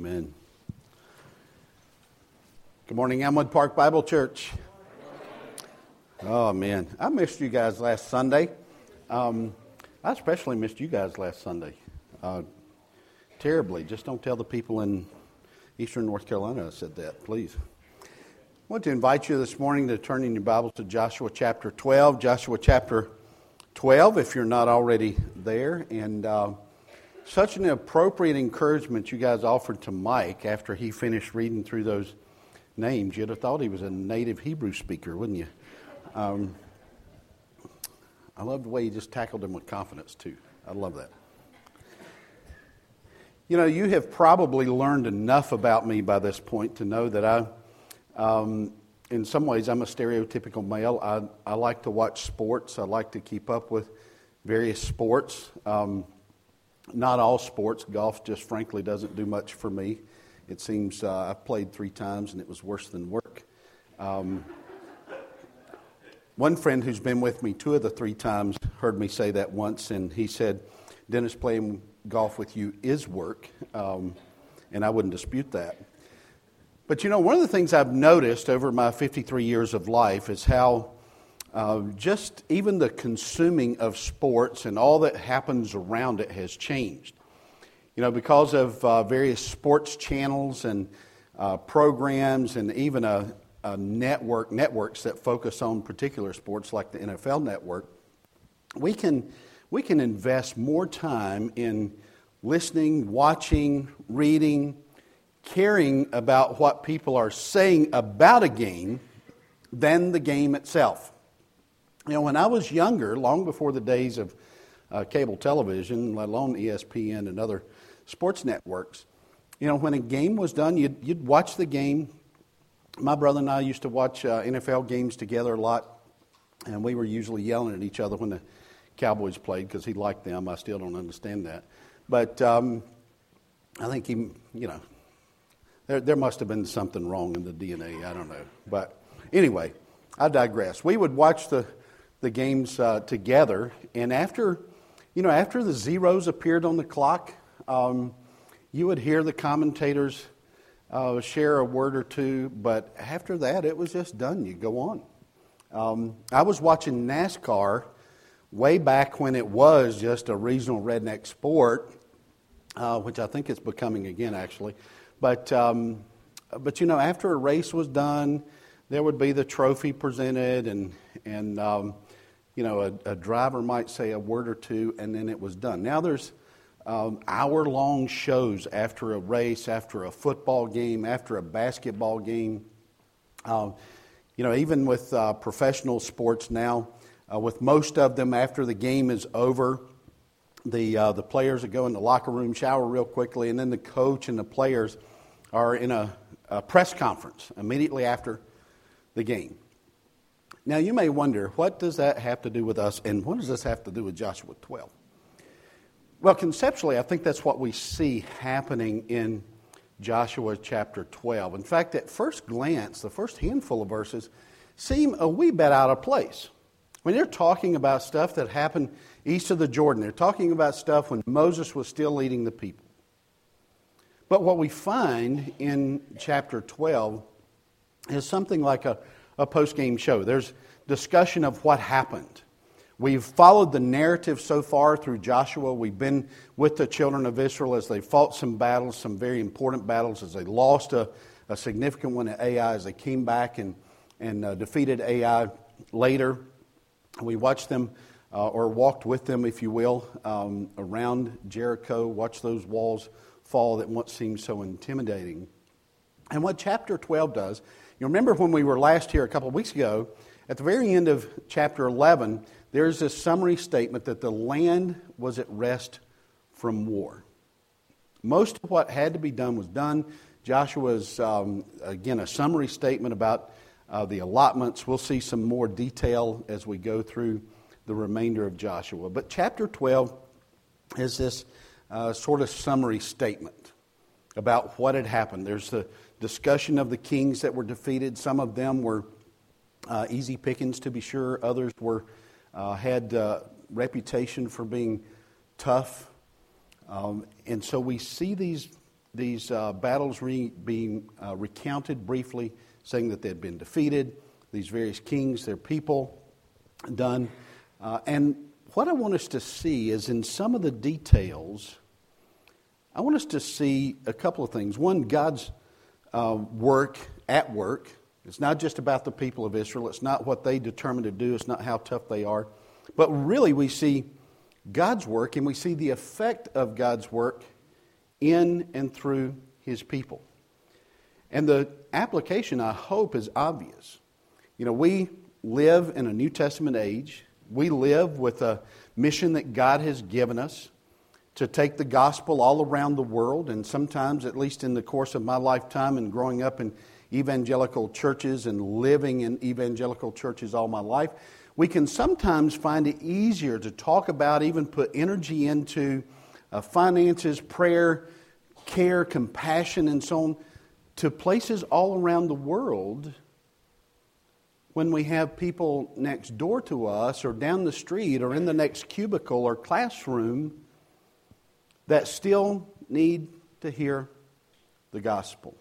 Amen. Good morning, Elmwood Park Bible Church. Oh, man. I missed you guys last Sunday. Um, I especially missed you guys last Sunday. Uh, terribly. Just don't tell the people in eastern North Carolina I said that, please. I want to invite you this morning to turn in your Bibles to Joshua chapter 12. Joshua chapter 12, if you're not already there. And. Uh, such an appropriate encouragement you guys offered to Mike after he finished reading through those names. You'd have thought he was a native Hebrew speaker, wouldn't you? Um, I love the way he just tackled them with confidence, too. I love that. You know, you have probably learned enough about me by this point to know that I, um, in some ways, I'm a stereotypical male. I, I like to watch sports, I like to keep up with various sports. Um, not all sports. Golf just frankly doesn't do much for me. It seems uh, I've played three times and it was worse than work. Um, one friend who's been with me two of the three times heard me say that once, and he said, Dennis, playing golf with you is work. Um, and I wouldn't dispute that. But you know, one of the things I've noticed over my 53 years of life is how uh, just even the consuming of sports and all that happens around it has changed. You know, because of uh, various sports channels and uh, programs and even a, a, network, networks that focus on particular sports like the NFL network, we can, we can invest more time in listening, watching, reading, caring about what people are saying about a game than the game itself. You know, when I was younger, long before the days of uh, cable television, let alone ESPN and other sports networks, you know, when a game was done, you'd, you'd watch the game. My brother and I used to watch uh, NFL games together a lot, and we were usually yelling at each other when the Cowboys played because he liked them. I still don't understand that. But um, I think he, you know, there, there must have been something wrong in the DNA. I don't know. But anyway, I digress. We would watch the the games uh, together. And after, you know, after the zeros appeared on the clock, um, you would hear the commentators uh, share a word or two, but after that, it was just done. You go on. Um, I was watching NASCAR way back when it was just a regional redneck sport, uh, which I think it's becoming again, actually. But, um, but you know, after a race was done, there would be the trophy presented, and, and um, you know, a, a, driver might say a word or two, and then it was done. Now there's um, hour long shows after a race, after a football game, after a basketball game. Um, you know, even with uh, professional sports now, uh, with most of them after the game is over, the, uh, the players go in the locker room, shower real quickly, and then the coach and the players are in a, a press conference immediately after the game. Now, you may wonder, what does that have to do with us, and what does this have to do with Joshua 12? Well, conceptually, I think that's what we see happening in Joshua chapter 12. In fact, at first glance, the first handful of verses seem a wee bit out of place. When they're talking about stuff that happened east of the Jordan, they're talking about stuff when Moses was still leading the people. But what we find in chapter 12 is something like a a post game show. There's discussion of what happened. We've followed the narrative so far through Joshua. We've been with the children of Israel as they fought some battles, some very important battles, as they lost a, a significant one at Ai, as they came back and, and uh, defeated Ai later. We watched them, uh, or walked with them, if you will, um, around Jericho, watched those walls fall that once seemed so intimidating. And what chapter 12 does you remember when we were last here a couple of weeks ago, at the very end of chapter 11, there's this summary statement that the land was at rest from war. Most of what had to be done was done. Joshua's, um, again, a summary statement about uh, the allotments. We'll see some more detail as we go through the remainder of Joshua. But chapter 12 is this uh, sort of summary statement about what had happened. There's the discussion of the kings that were defeated. Some of them were uh, easy pickings, to be sure. Others were uh, had uh, reputation for being tough. Um, and so we see these these uh, battles re- being uh, recounted briefly, saying that they had been defeated, these various kings, their people done. Uh, and what I want us to see is in some of the details, I want us to see a couple of things. One, God's uh, work at work. It's not just about the people of Israel, it's not what they determine to do, it's not how tough they are. But really, we see God's work and we see the effect of God's work in and through his people. And the application, I hope, is obvious. You know, we live in a New Testament age. We live with a mission that God has given us to take the gospel all around the world. And sometimes, at least in the course of my lifetime and growing up in evangelical churches and living in evangelical churches all my life, we can sometimes find it easier to talk about, even put energy into uh, finances, prayer, care, compassion, and so on to places all around the world when we have people next door to us or down the street or in the next cubicle or classroom that still need to hear the gospel.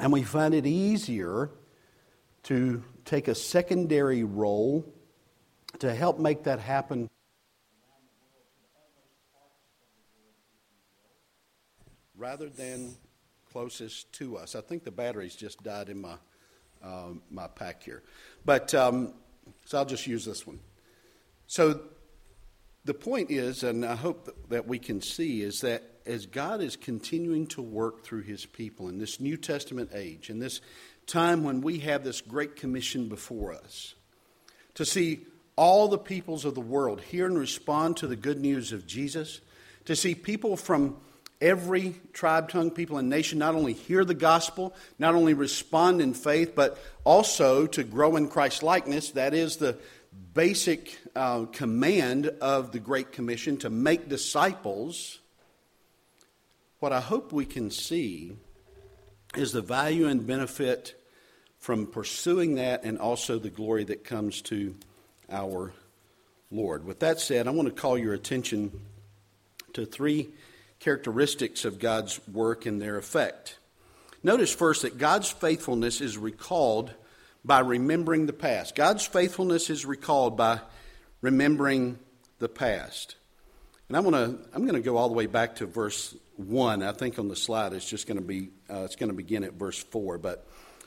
And we find it easier to take a secondary role to help make that happen. Rather than closest to us. I think the batteries just died in my, um, my pack here. But, um, so I'll just use this one. So the point is, and I hope that we can see, is that as God is continuing to work through his people in this New Testament age, in this time when we have this great commission before us, to see all the peoples of the world hear and respond to the good news of Jesus, to see people from every tribe, tongue, people, and nation not only hear the gospel, not only respond in faith, but also to grow in Christ likeness. That is the basic uh, command of the Great Commission to make disciples. What I hope we can see is the value and benefit from pursuing that and also the glory that comes to our Lord. With that said, I want to call your attention to three characteristics of God's work and their effect. Notice first that God's faithfulness is recalled by remembering the past. God's faithfulness is recalled by remembering the past. And I'm going to I'm going to go all the way back to verse 1. I think on the slide it's just going to be uh, it's going to begin at verse 4, but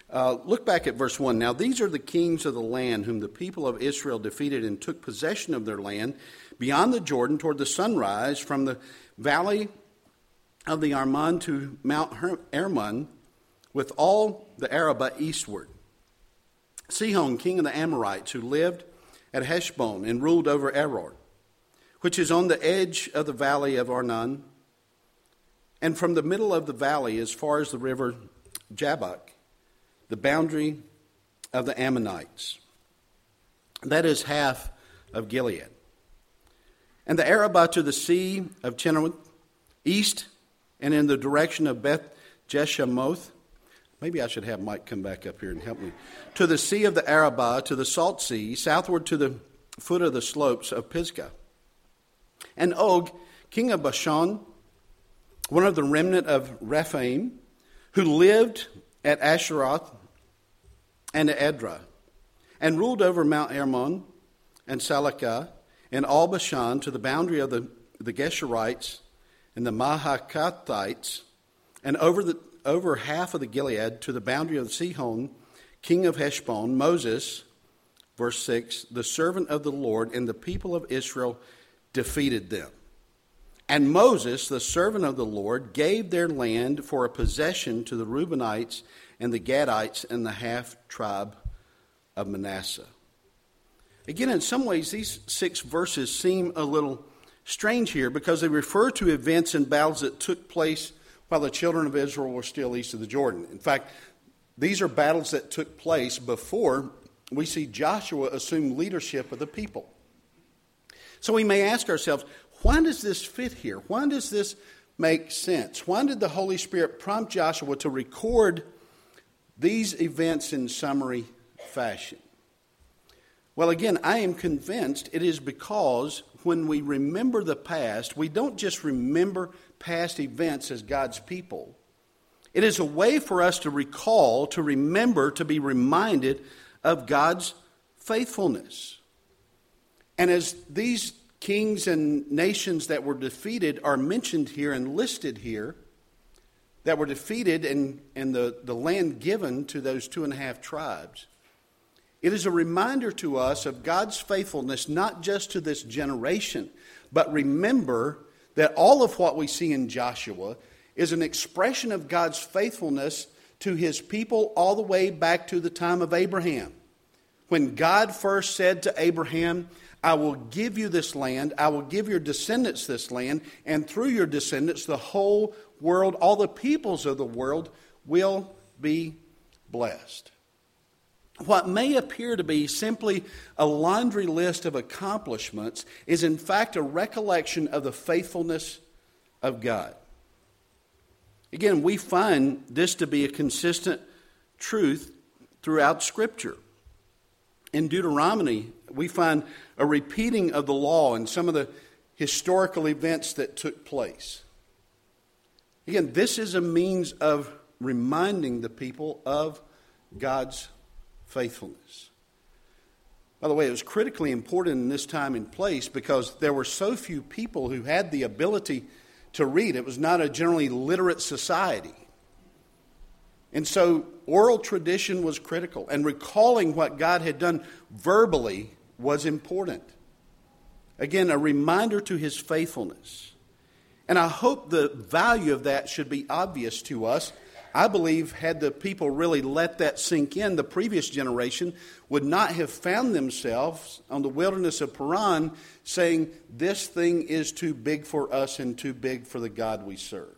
uh, look back at verse 1. Now, these are the kings of the land whom the people of Israel defeated and took possession of their land beyond the Jordan toward the sunrise from the valley of the Arnon to Mount Hermon with all the Arabah eastward. Sihon, king of the Amorites, who lived at Heshbon and ruled over Aroer, which is on the edge of the valley of Arnon, and from the middle of the valley as far as the river Jabbok, the boundary of the Ammonites. That is half of Gilead. And the Arabah to the sea of Chinnereth, east and in the direction of Beth Jeshimoth. Maybe I should have Mike come back up here and help me. To the sea of the Arabah, to the salt sea, southward to the foot of the slopes of Pisgah. And Og, king of Bashan, one of the remnant of Rephaim, who lived at Asheroth and Edrei, and ruled over Mount Hermon and Salecah and all Bashan to the boundary of the, the Geshurites and the Maacathites, and over, the, over half of the Gilead to the boundary of Sihon, king of Heshbon, Moses, verse 6, the servant of the Lord, and the people of Israel defeated them. And Moses, the servant of the Lord, gave their land for a possession to the Reubenites and the Gadites and the half tribe of Manasseh. Again, in some ways, these six verses seem a little strange here because they refer to events and battles that took place while the children of Israel were still east of the Jordan. In fact, these are battles that took place before we see Joshua assume leadership of the people. So we may ask ourselves, why does this fit here? Why does this make sense? Why did the Holy Spirit prompt Joshua to record these events in summary fashion? Well, again, I am convinced it is because when we remember the past, we don't just remember past events as God's people. It is a way for us to recall, to remember, to be reminded of God's faithfulness. And as these kings and nations that were defeated are mentioned here and listed here, that were defeated and, and the, the land given to those two and a half tribes, it is a reminder to us of God's faithfulness, not just to this generation, but remember that all of what we see in Joshua is an expression of God's faithfulness to his people all the way back to the time of Abraham. When God first said to Abraham, I will give you this land, I will give your descendants this land, and through your descendants, the whole world, all the peoples of the world will be blessed. What may appear to be simply a laundry list of accomplishments is, in fact, a recollection of the faithfulness of God. Again, we find this to be a consistent truth throughout Scripture. In Deuteronomy, we find a repeating of the law and some of the historical events that took place. Again, this is a means of reminding the people of God's faithfulness. By the way, it was critically important in this time and place because there were so few people who had the ability to read. It was not a generally literate society. And so oral tradition was critical, and recalling what God had done verbally was important. Again, a reminder to his faithfulness. And I hope the value of that should be obvious to us. I believe, had the people really let that sink in, the previous generation would not have found themselves on the wilderness of Paran saying, This thing is too big for us and too big for the God we serve.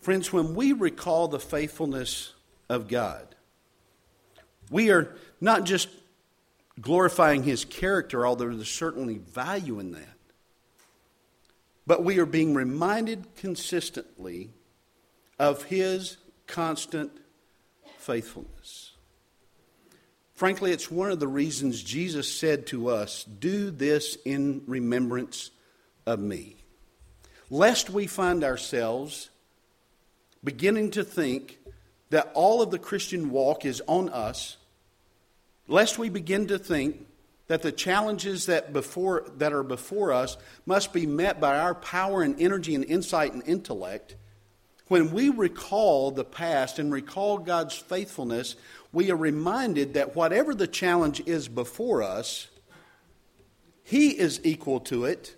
Friends, when we recall the faithfulness of God, we are not just glorifying his character, although there's certainly value in that, but we are being reminded consistently of his constant faithfulness. Frankly, it's one of the reasons Jesus said to us, Do this in remembrance of me. Lest we find ourselves beginning to think that all of the Christian walk is on us, lest we begin to think that the challenges that, before, that are before us must be met by our power and energy and insight and intellect when we recall the past and recall God's faithfulness, we are reminded that whatever the challenge is before us, He is equal to it,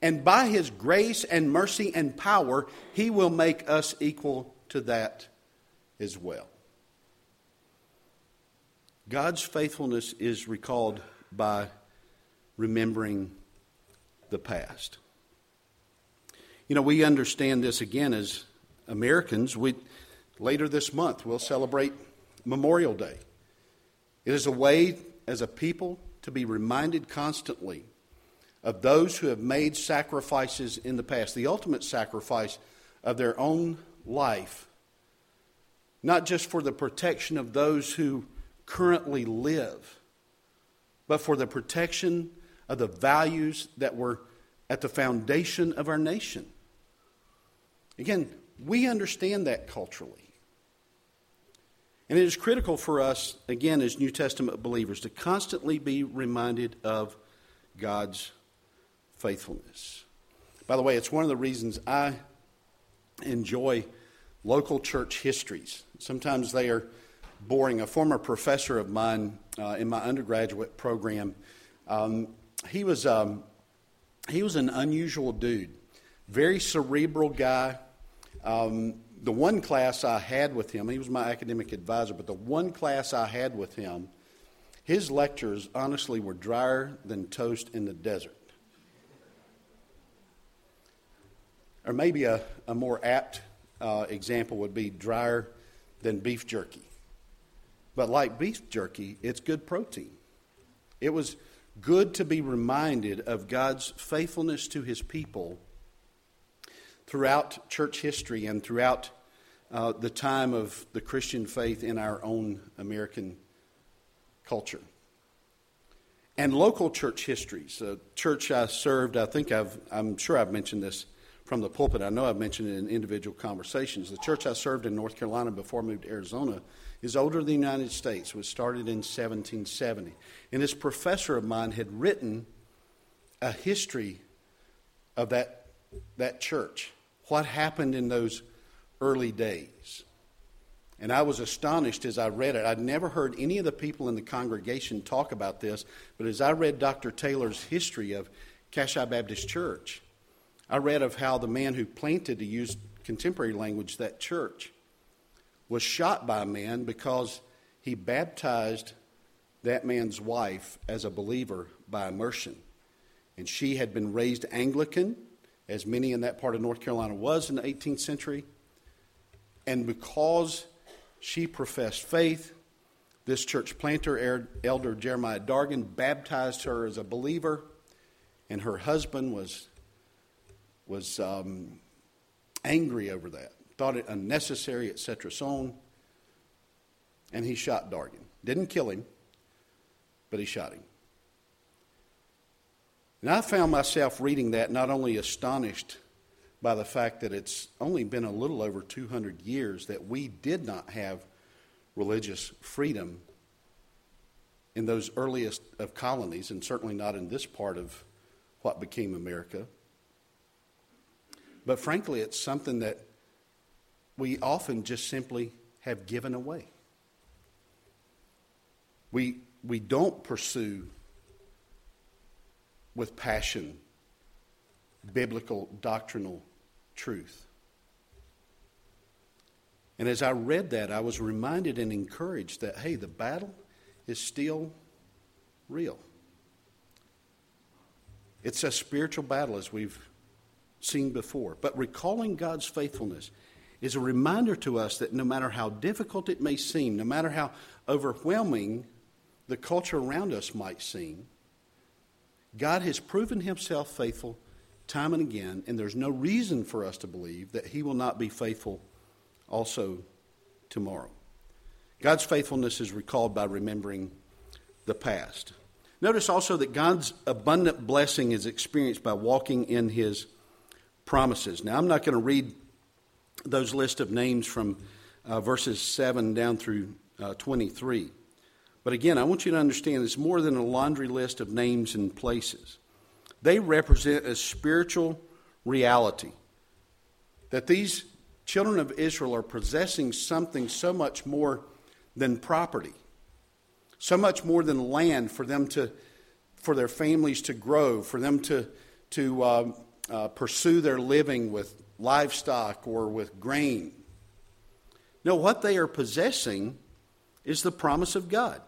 and by His grace and mercy and power, He will make us equal to that as well. God's faithfulness is recalled by remembering the past. You know, we understand this again as Americans, we, later this month, we'll celebrate Memorial Day. It is a way as a people to be reminded constantly of those who have made sacrifices in the past, the ultimate sacrifice of their own life, not just for the protection of those who currently live, but for the protection of the values that were at the foundation of our nation. Again, we understand that culturally. And it is critical for us, again, as New Testament believers, to constantly be reminded of God's faithfulness. By the way, it's one of the reasons I enjoy local church histories. Sometimes they are boring. A former professor of mine uh, in my undergraduate program, um, he, was, um, he was an unusual dude, very cerebral guy. Um, the one class I had with him, he was my academic advisor, but the one class I had with him, his lectures honestly were drier than toast in the desert. Or maybe a, a more apt uh, example would be drier than beef jerky. But like beef jerky, it's good protein. It was good to be reminded of God's faithfulness to his people throughout church history and throughout uh, the time of the Christian faith in our own American culture. and local church histories. The church I served, I think I've, I'm sure I've mentioned this from the pulpit. I know I've mentioned it in individual conversations. The church I served in North Carolina before I moved to Arizona is older than the United States. It was started in 1770. And this professor of mine had written a history of that, that church, what happened in those early days. And I was astonished as I read it. I'd never heard any of the people in the congregation talk about this, but as I read Dr. Taylor's history of Cashie Baptist Church, I read of how the man who planted, to use contemporary language, that church was shot by a man because he baptized that man's wife as a believer by immersion. And she had been raised Anglican, as many in that part of North Carolina was in the 18th century. And because she professed faith. This church planter, Elder Jeremiah Dargan, baptized her as a believer, and her husband was, was um, angry over that, thought it unnecessary, etc. So on. And he shot Dargan. Didn't kill him, but he shot him. And I found myself reading that not only astonished by the fact that it's only been a little over 200 years that we did not have religious freedom in those earliest of colonies, and certainly not in this part of what became America. But frankly, it's something that we often just simply have given away. We, we don't pursue with passion biblical doctrinal truth. And as I read that, I was reminded and encouraged that, hey, the battle is still real. It's a spiritual battle, as we've seen before. But recalling God's faithfulness is a reminder to us that no matter how difficult it may seem, no matter how overwhelming the culture around us might seem, God has proven himself faithful time and again, and there's no reason for us to believe that He will not be faithful also tomorrow. God's faithfulness is recalled by remembering the past. Notice also that God's abundant blessing is experienced by walking in His promises. Now, I'm not going to read those list of names from uh, verses 7 down through uh, 23. But again, I want you to understand it's more than a laundry list of names and places. They represent a spiritual reality that these children of Israel are possessing something so much more than property, so much more than land for them to, for their families to grow, for them to, to uh, uh, pursue their living with livestock or with grain. No, what they are possessing is the promise of God.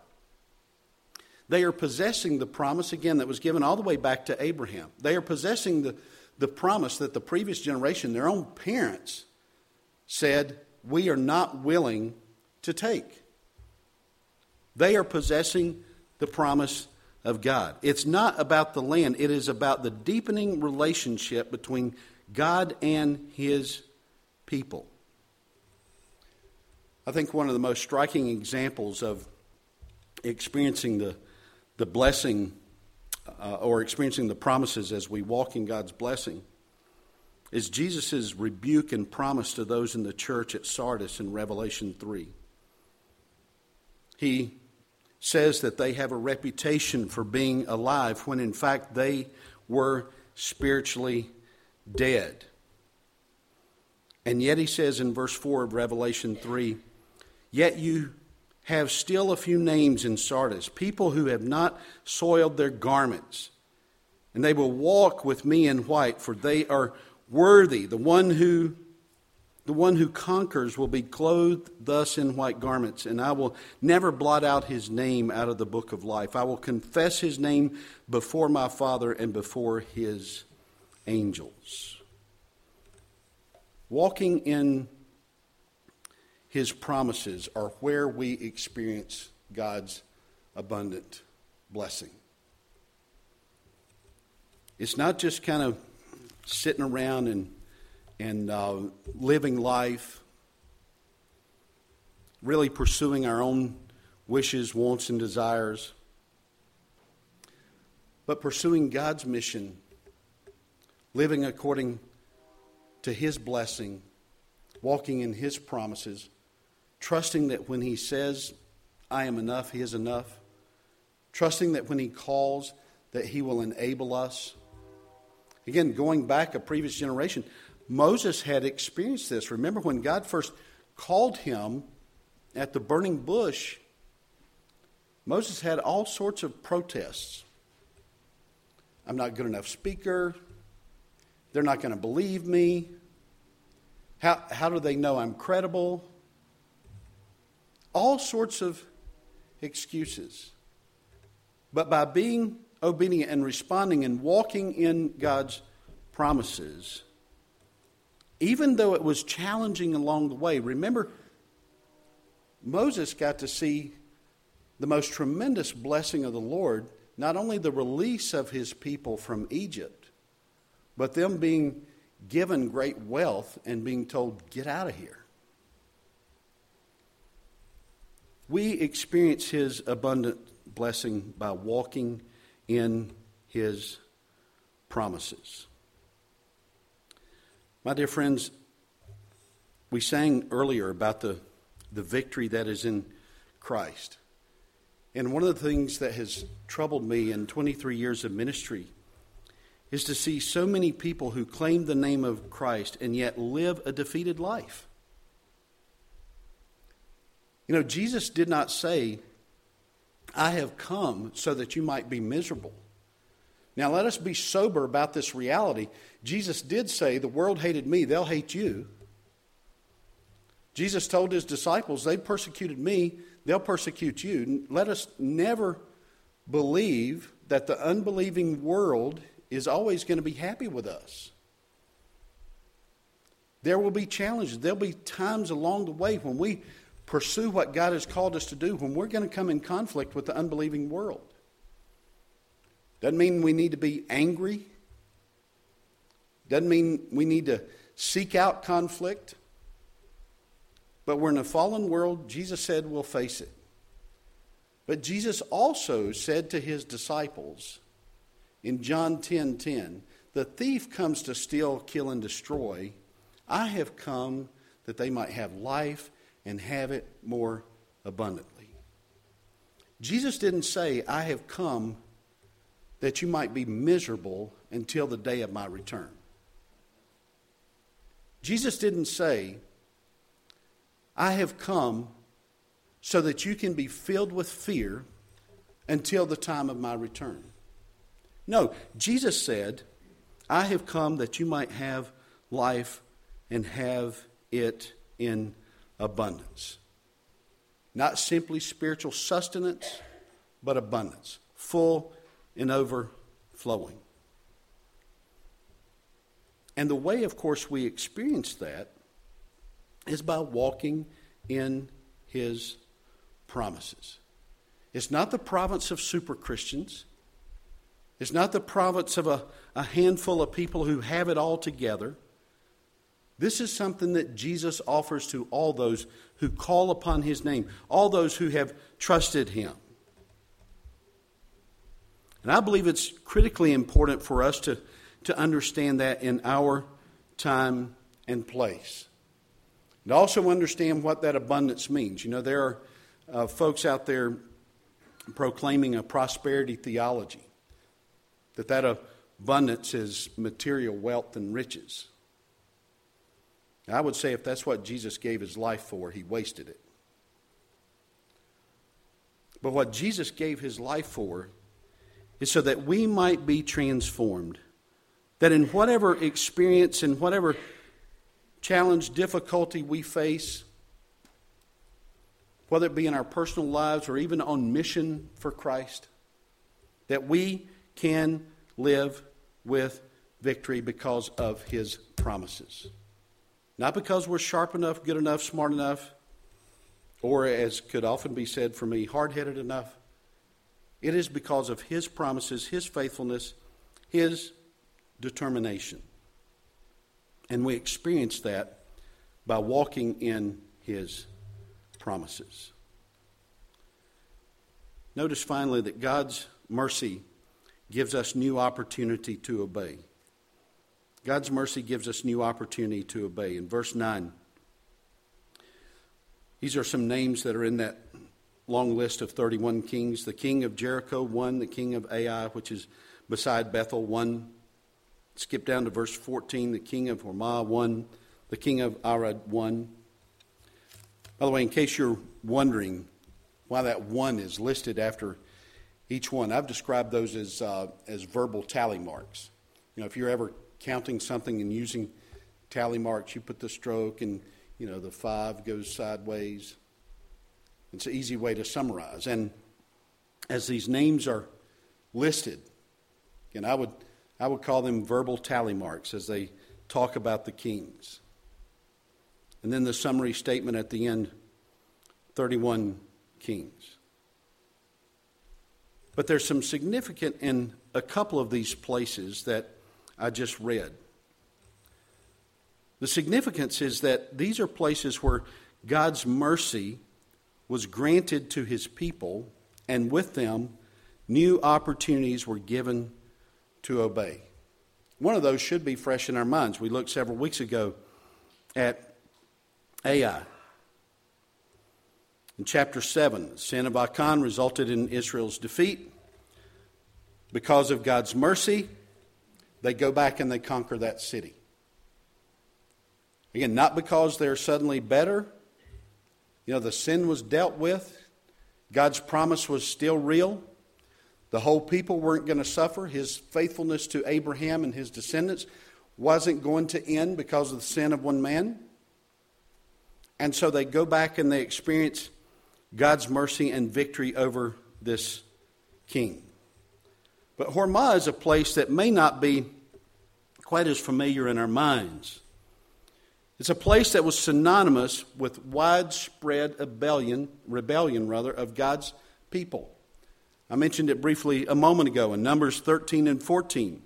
They are possessing the promise, again, that was given all the way back to Abraham. They are possessing the, the promise that the previous generation, their own parents, said, We are not willing to take. They are possessing the promise of God. It's not about the land, it is about the deepening relationship between God and His people. I think one of the most striking examples of experiencing the the blessing uh, or experiencing the promises as we walk in God's blessing is Jesus' rebuke and promise to those in the church at Sardis in Revelation 3. He says that they have a reputation for being alive when in fact they were spiritually dead. And yet he says in verse 4 of Revelation 3 Yet you have still a few names in Sardis, people who have not soiled their garments. And they will walk with me in white, for they are worthy. The one who the one who conquers will be clothed thus in white garments, and I will never blot out his name out of the book of life. I will confess his name before my Father and before his angels. Walking in his promises are where we experience God's abundant blessing. It's not just kind of sitting around and, and uh, living life, really pursuing our own wishes, wants, and desires. but pursuing God's mission, living according to His blessing, walking in His promises, trusting that when He says, I am enough, He is enough, trusting that when He calls, that He will enable us. Again, going back a previous generation, Moses had experienced this. Remember when God first called him at the burning bush, Moses had all sorts of protests. I'm not good enough speaker. They're not going to believe me. How, how do they know I'm credible? All sorts of excuses. But by being obedient and responding and walking in God's promises, even though it was challenging along the way, remember, Moses got to see the most tremendous blessing of the Lord, not only the release of his people from Egypt, but them being given great wealth and being told, get out of here. We experience his abundant blessing by walking in his promises. My dear friends, we sang earlier about the, the victory that is in Christ. And one of the things that has troubled me in 23 years of ministry is to see so many people who claim the name of Christ and yet live a defeated life. You know, Jesus did not say, I have come so that you might be miserable. Now, let us be sober about this reality. Jesus did say, The world hated me, they'll hate you. Jesus told his disciples, They persecuted me, they'll persecute you. Let us never believe that the unbelieving world is always going to be happy with us. There will be challenges. There'll be times along the way when we pursue what God has called us to do, when we're going to come in conflict with the unbelieving world. Doesn't mean we need to be angry. Doesn't mean we need to seek out conflict. But we're in a fallen world. Jesus said we'll face it. But Jesus also said to his disciples in John 10:10, 10, 10, "The thief comes to steal, kill and destroy. I have come that they might have life and have it more abundantly." Jesus didn't say, "I have come that you might be miserable until the day of my return." Jesus didn't say, I have come so that you can be filled with fear until the time of my return. No, Jesus said, I have come that you might have life and have it in abundance. Not simply spiritual sustenance, but abundance, full and overflowing. And the way, of course, we experience that is by walking in his promises. It's not the province of super Christians. It's not the province of a, a handful of people who have it all together. This is something that Jesus offers to all those who call upon his name, all those who have trusted him. And I believe it's critically important for us to, to understand that in our time and place. And also understand what that abundance means. You know, there are uh, folks out there proclaiming a prosperity theology, that that abundance is material wealth and riches. I would say if that's what Jesus gave his life for, he wasted it. But what Jesus gave his life for is so that we might be transformed. That in whatever experience and whatever challenge, difficulty we face, whether it be in our personal lives or even on mission for Christ, that we can live with victory because of his promises. Not because we're sharp enough, good enough, smart enough, or as could often be said for me, hard headed enough. It is because of his promises, his faithfulness, his determination. And we experience that by walking in his promises. Notice finally that God's mercy gives us new opportunity to obey. God's mercy gives us new opportunity to obey. In verse 9, these are some names that are in that long list of 31 kings. The king of Jericho, one. The king of Ai, which is beside Bethel, one. Skip down to verse 14. The king of Hormah, one. The king of Arad, one. By the way, in case you're wondering why that one is listed after each one, I've described those as, uh, as verbal tally marks. You know, if you're ever counting something and using tally marks, you put the stroke and, you know, the five goes sideways. It's an easy way to summarize. And as these names are listed, and I would, I would call them verbal tally marks as they talk about the kings. And then the summary statement at the end 31 kings. But there's some significant in a couple of these places that I just read. The significance is that these are places where God's mercy was granted to his people, and with them, new opportunities were given to obey. One of those should be fresh in our minds. We looked several weeks ago at Ai. In chapter 7, the sin of Achan resulted in Israel's defeat. Because of God's mercy, they go back and they conquer that city. Again, not because they're suddenly better, you know, the sin was dealt with, God's promise was still real. The whole people weren't going to suffer. His faithfulness to Abraham and his descendants wasn't going to end because of the sin of one man. And so they go back and they experience God's mercy and victory over this king. But Hormah is a place that may not be quite as familiar in our minds. It's a place that was synonymous with widespread rebellion, rebellion rather, of God's people. I mentioned it briefly a moment ago in Numbers 13 and 14.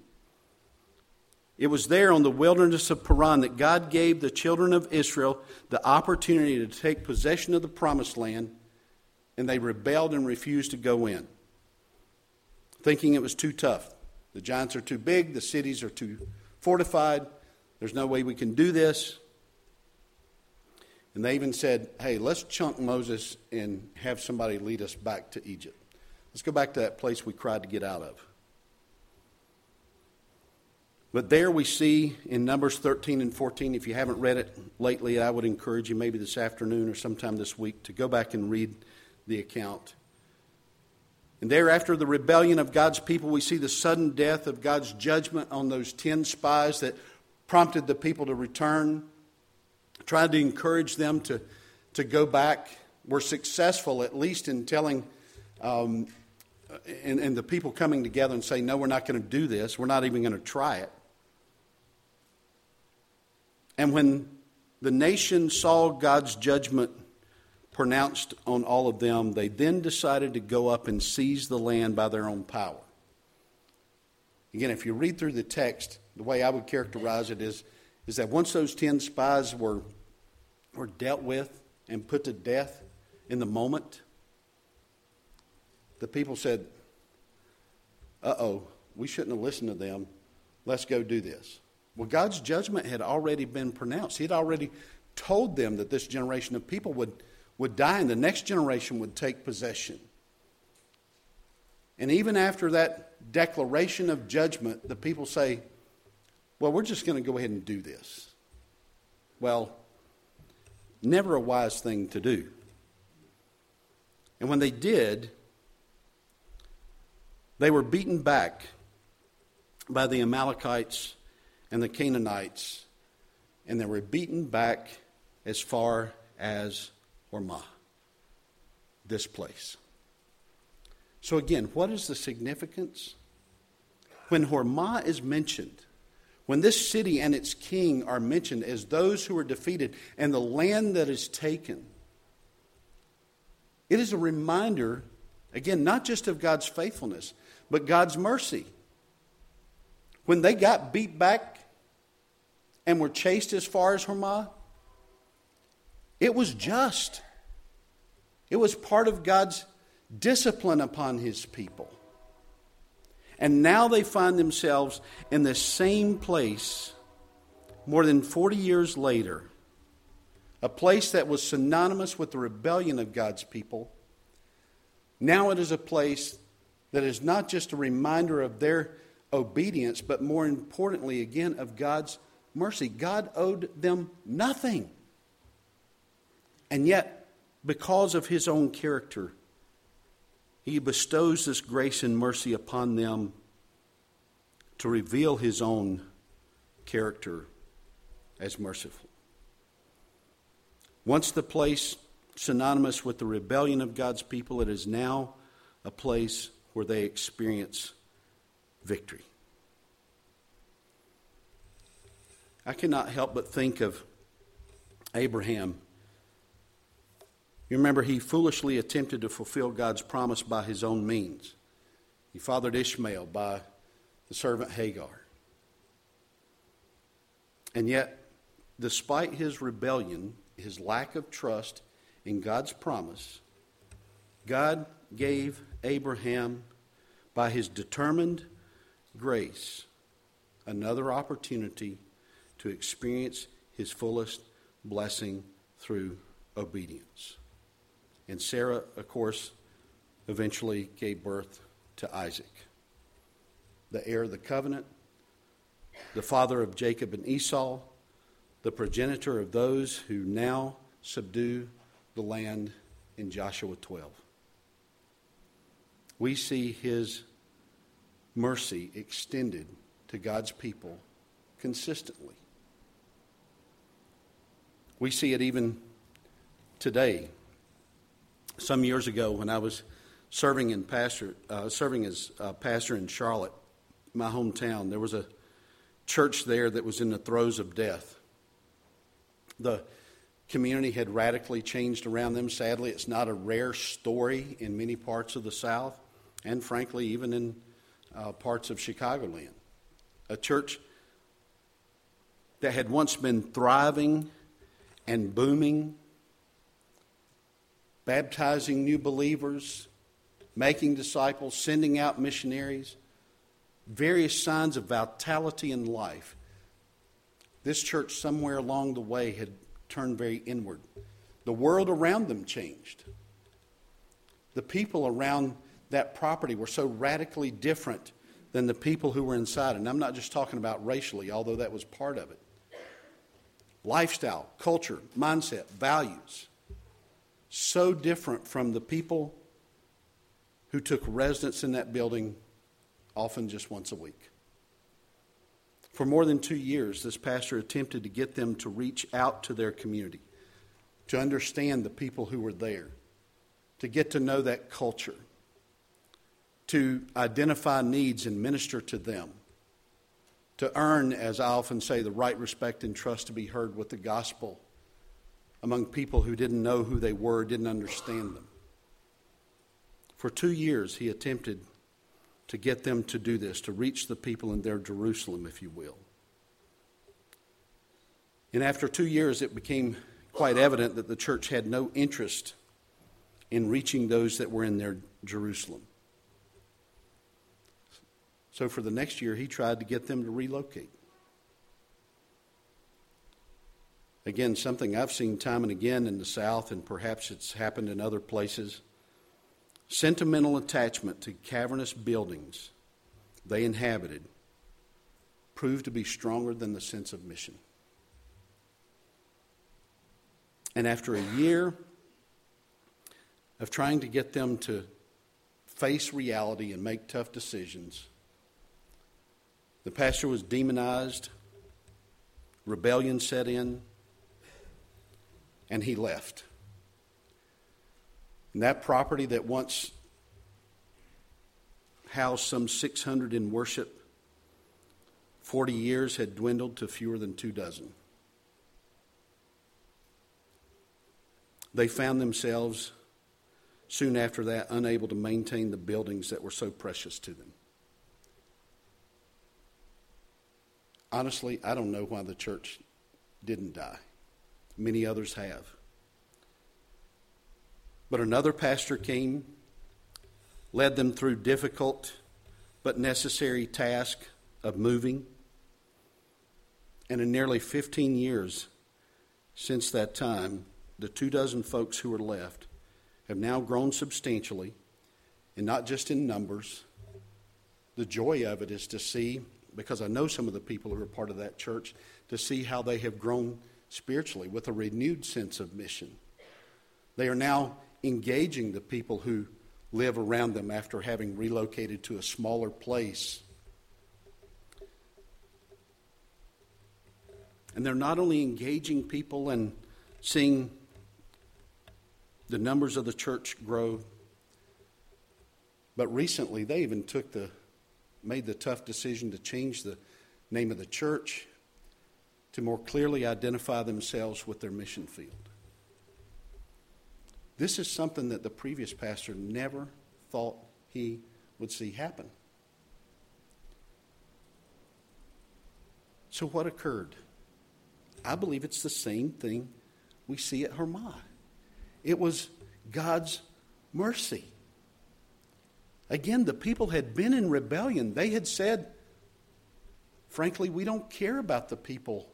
It was there on the wilderness of Paran that God gave the children of Israel the opportunity to take possession of the promised land, and they rebelled and refused to go in, thinking it was too tough. The giants are too big, the cities are too fortified, there's no way we can do this. And they even said, hey, let's chunk Moses and have somebody lead us back to Egypt. Let's go back to that place we cried to get out of. But there we see in Numbers 13 and 14, if you haven't read it lately, I would encourage you maybe this afternoon or sometime this week to go back and read the account. And there, after the rebellion of God's people, we see the sudden death of God's judgment on those 10 spies that prompted the people to return tried to encourage them to, to go back. We're successful, at least, in telling, um, and, and the people coming together and saying, no, we're not going to do this. We're not even going to try it. And when the nation saw God's judgment pronounced on all of them, they then decided to go up and seize the land by their own power. Again, if you read through the text, the way I would characterize it is is that once those 10 spies were, were dealt with and put to death in the moment, the people said, uh oh, we shouldn't have listened to them. Let's go do this. Well, God's judgment had already been pronounced. He had already told them that this generation of people would, would die and the next generation would take possession. And even after that declaration of judgment, the people say, well, we're just going to go ahead and do this. Well, never a wise thing to do. And when they did, they were beaten back by the Amalekites and the Canaanites, and they were beaten back as far as Hormah, this place. So, again, what is the significance? When Hormah is mentioned, when this city and its king are mentioned as those who are defeated and the land that is taken, it is a reminder, again, not just of God's faithfulness, but God's mercy. When they got beat back and were chased as far as Hormah, it was just. It was part of God's discipline upon his people. And now they find themselves in the same place more than 40 years later. A place that was synonymous with the rebellion of God's people. Now it is a place that is not just a reminder of their obedience, but more importantly, again, of God's mercy. God owed them nothing. And yet, because of his own character, he bestows this grace and mercy upon them to reveal his own character as merciful. Once the place synonymous with the rebellion of God's people, it is now a place where they experience victory. I cannot help but think of Abraham. You remember, he foolishly attempted to fulfill God's promise by his own means. He fathered Ishmael by the servant Hagar. And yet, despite his rebellion, his lack of trust in God's promise, God gave Abraham, by his determined grace, another opportunity to experience his fullest blessing through obedience. And Sarah, of course, eventually gave birth to Isaac, the heir of the covenant, the father of Jacob and Esau, the progenitor of those who now subdue the land in Joshua 12. We see his mercy extended to God's people consistently. We see it even today. Some years ago, when I was serving in pastor, uh, serving as pastor in Charlotte, my hometown, there was a church there that was in the throes of death. The community had radically changed around them. Sadly, it's not a rare story in many parts of the South, and frankly, even in uh, parts of Chicagoland. A church that had once been thriving and booming, baptizing new believers, making disciples, sending out missionaries, various signs of vitality in life. This church, somewhere along the way, had turned very inward. The world around them changed. The people around that property were so radically different than the people who were inside. And I'm not just talking about racially, although that was part of it lifestyle, culture, mindset, values. So different from the people who took residence in that building often just once a week. For more than two years, this pastor attempted to get them to reach out to their community, to understand the people who were there, to get to know that culture, to identify needs and minister to them to earn, as I often say, the right respect and trust to be heard with the gospel among people who didn't know who they were, didn't understand them. For two years, he attempted to get them to do this, to reach the people in their Jerusalem, if you will. And after two years, it became quite evident that the church had no interest in reaching those that were in their Jerusalem. So for the next year, he tried to get them to relocate. Again, something I've seen time and again in the South, and perhaps it's happened in other places. Sentimental attachment to cavernous buildings they inhabited proved to be stronger than the sense of mission. And after a year of trying to get them to face reality and make tough decisions, the pastor was demonized, rebellion set in, and he left. And that property that once housed some 600 in worship, 40 years had dwindled to fewer than two dozen. They found themselves soon after that unable to maintain the buildings that were so precious to them. Honestly, I don't know why the church didn't die. Many others have. But another pastor came, led them through difficult but necessary task of moving. And in nearly 15 years since that time, the two dozen folks who are left have now grown substantially, and not just in numbers. The joy of it is to see, because I know some of the people who are part of that church, to see how they have grown spiritually with a renewed sense of mission. They are now engaging the people who live around them after having relocated to a smaller place. And they're not only engaging people and seeing the numbers of the church grow, but recently they even took the made the tough decision to change the name of the church to more clearly identify themselves with their mission field. This is something that the previous pastor never thought he would see happen. So, what occurred? I believe it's the same thing we see at Hormah. It was God's mercy. Again, the people had been in rebellion. They had said, frankly, we don't care about the people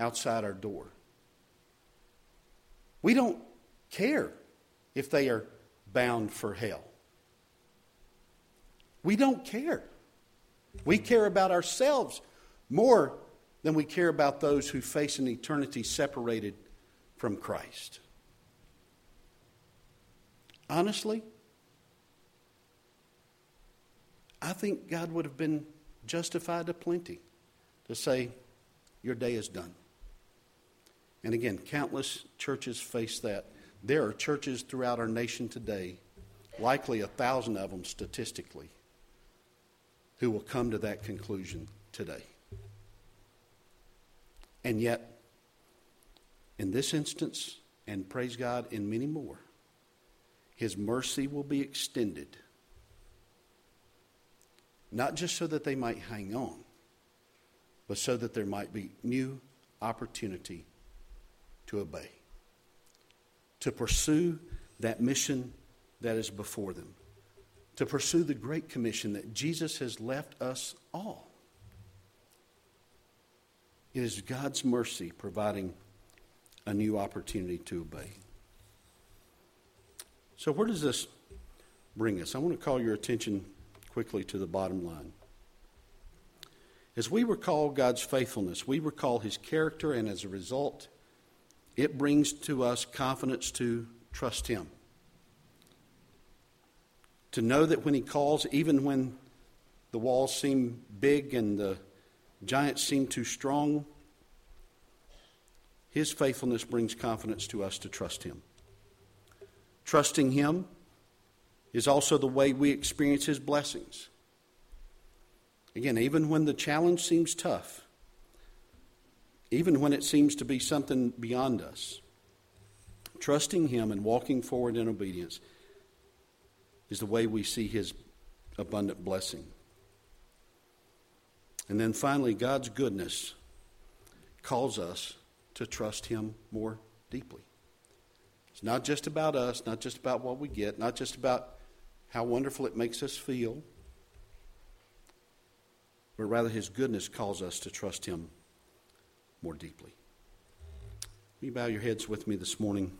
outside our door. We don't care if they are bound for hell. We don't care. We care about ourselves more than we care about those who face an eternity separated from Christ. Honestly, I think God would have been justified to plenty to say, Your day is done. And again, countless churches face that. There are churches throughout our nation today, likely a thousand of them statistically, who will come to that conclusion today. And yet, in this instance, and praise God, in many more, His mercy will be extended. Not just so that they might hang on, but so that there might be new opportunity to obey, to pursue that mission that is before them, to pursue the great commission that Jesus has left us all. It is God's mercy providing a new opportunity to obey. So, where does this bring us? I want to call your attention quickly to the bottom line. As we recall God's faithfulness, we recall his character, and as a result, it brings to us confidence to trust Him. To know that when He calls, even when the walls seem big and the giants seem too strong, His faithfulness brings confidence to us to trust Him. Trusting Him is also the way we experience His blessings. Again, even when the challenge seems tough, even when it seems to be something beyond us. Trusting Him and walking forward in obedience is the way we see His abundant blessing. And then finally, God's goodness calls us to trust Him more deeply. It's not just about us, not just about what we get, not just about how wonderful it makes us feel, but rather His goodness calls us to trust Him more deeply. Will you bow your heads with me this morning?